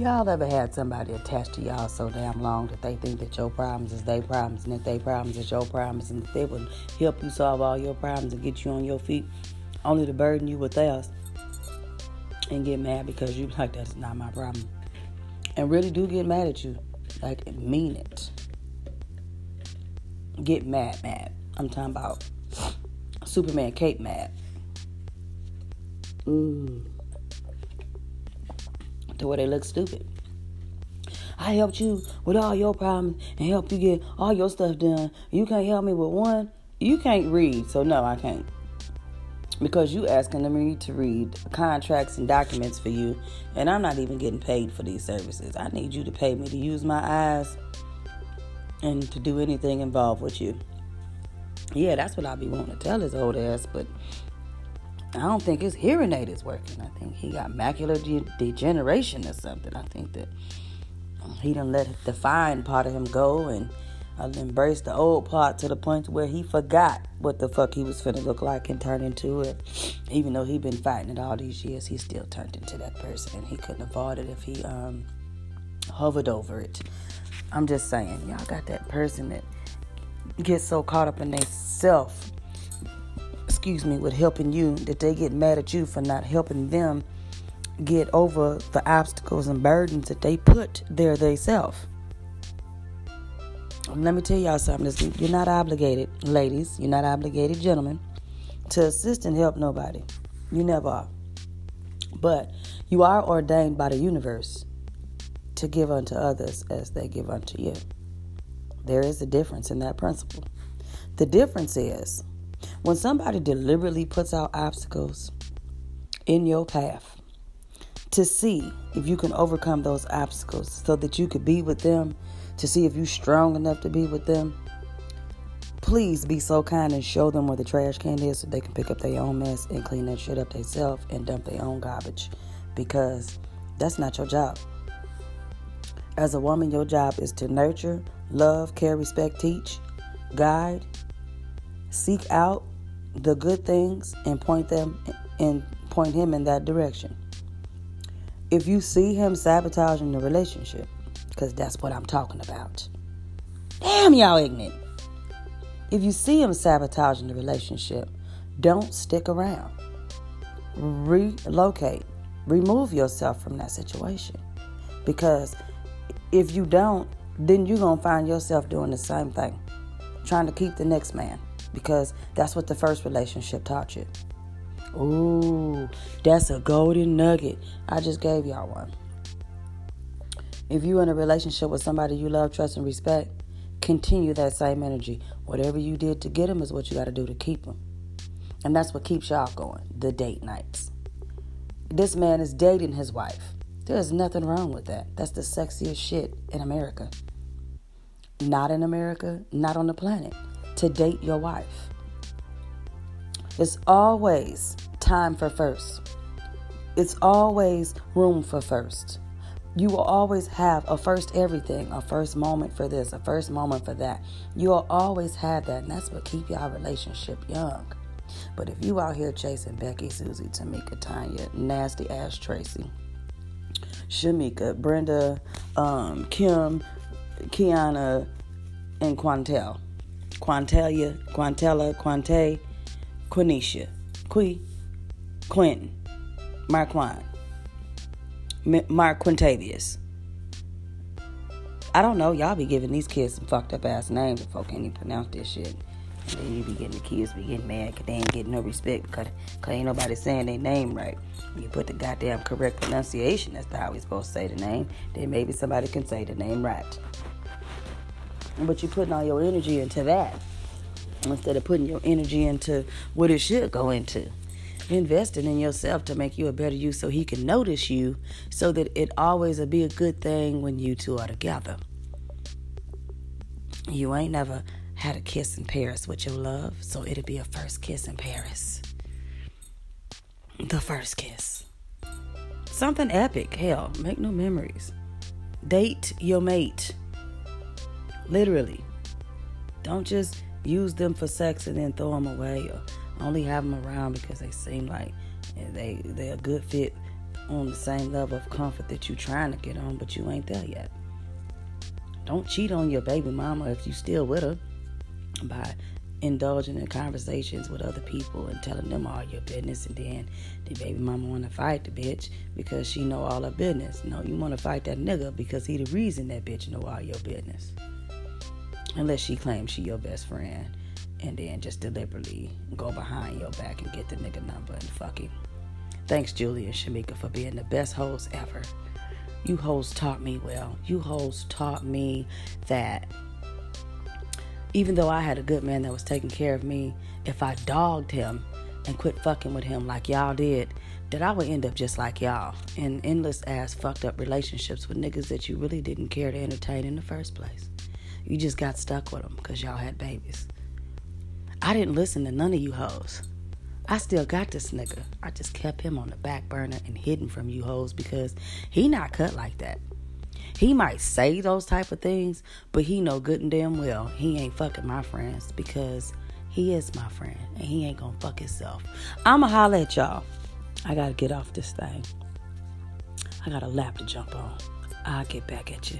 Y'all ever had somebody attached to y'all so damn long that they think that your problems is their problems and that their problems is your problems and that they would help you solve all your problems and get you on your feet only to burden you with theirs and get mad because you like that's not my problem. And really do get mad at you. Like mean it. Get mad mad. I'm talking about superman cape mad. Mm to where they look stupid. I helped you with all your problems and helped you get all your stuff done. You can't help me with one. You can't read, so no, I can't. Because you asking me to read contracts and documents for you, and I'm not even getting paid for these services. I need you to pay me to use my eyes and to do anything involved with you. Yeah, that's what I be wanting to tell his old ass, but I don't think his hearing aid is working. I think he got macular de- degeneration or something. I think that he didn't let the fine part of him go and uh, embrace the old part to the point where he forgot what the fuck he was finna look like and turn into it. Even though he'd been fighting it all these years, he still turned into that person, and he couldn't avoid it if he um, hovered over it. I'm just saying, y'all got that person that gets so caught up in their self excuse me, with helping you, that they get mad at you for not helping them get over the obstacles and burdens that they put there themselves. Let me tell y'all something. You're not obligated, ladies. You're not obligated, gentlemen, to assist and help nobody. You never are. But you are ordained by the universe to give unto others as they give unto you. There is a difference in that principle. The difference is when somebody deliberately puts out obstacles in your path to see if you can overcome those obstacles so that you could be with them, to see if you're strong enough to be with them, please be so kind and show them where the trash can is so they can pick up their own mess and clean that shit up themselves and dump their own garbage because that's not your job. As a woman, your job is to nurture, love, care, respect, teach, guide, Seek out the good things and point them and point him in that direction. If you see him sabotaging the relationship, because that's what I'm talking about. Damn, y'all ignorant. If you see him sabotaging the relationship, don't stick around. Relocate. Remove yourself from that situation. Because if you don't, then you're going to find yourself doing the same thing, trying to keep the next man because that's what the first relationship taught you. Ooh, that's a golden nugget. I just gave y'all one. If you're in a relationship with somebody you love, trust, and respect, continue that same energy. Whatever you did to get them is what you got to do to keep them. And that's what keeps y'all going the date nights. This man is dating his wife. There's nothing wrong with that. That's the sexiest shit in America. Not in America, not on the planet to date your wife. It's always time for first. It's always room for first. You will always have a first everything, a first moment for this, a first moment for that. You will always have that, and that's what keep y'all relationship young. But if you out here chasing Becky, Susie, Tamika, Tanya, nasty ass Tracy, Shamika, Brenda, um, Kim, Kiana, and Quantel, Quantelia, Quantella, Quante, Quenisha, Qui, Quentin, Marquand, Mark Quintavious. I don't know. Y'all be giving these kids some fucked up ass names if folk can't even pronounce this shit. And then you be getting the kids be getting mad because they ain't getting no respect because cause ain't nobody saying their name right. You put the goddamn correct pronunciation, that's how we supposed to say the name. Then maybe somebody can say the name right. But you're putting all your energy into that instead of putting your energy into what it should go into. Investing in yourself to make you a better you so he can notice you so that it always will be a good thing when you two are together. You ain't never had a kiss in Paris with your love, so it'll be a first kiss in Paris. The first kiss. Something epic. Hell, make no memories. Date your mate. Literally. Don't just use them for sex and then throw them away or only have them around because they seem like they they're a good fit on the same level of comfort that you're trying to get on, but you ain't there yet. Don't cheat on your baby mama if you still with her by indulging in conversations with other people and telling them all your business and then the baby mama want to fight the bitch because she know all her business no you want to fight that nigga because he the reason that bitch know all your business unless she claims she your best friend and then just deliberately go behind your back and get the nigga number and fuck him thanks julie and shamika for being the best hosts ever. You hosts taught me well. You hosts taught me that even though I had a good man that was taking care of me, if I dogged him and quit fucking with him like y'all did, that I would end up just like y'all. In endless ass fucked up relationships with niggas that you really didn't care to entertain in the first place. You just got stuck with them because y'all had babies. I didn't listen to none of you hoes. I still got this nigga. I just kept him on the back burner and hidden from you hoes because he not cut like that. He might say those type of things, but he know good and damn well he ain't fucking my friends because he is my friend and he ain't gonna fuck himself. I'ma holler at y'all. I gotta get off this thing. I got a lap to jump on. I'll get back at you.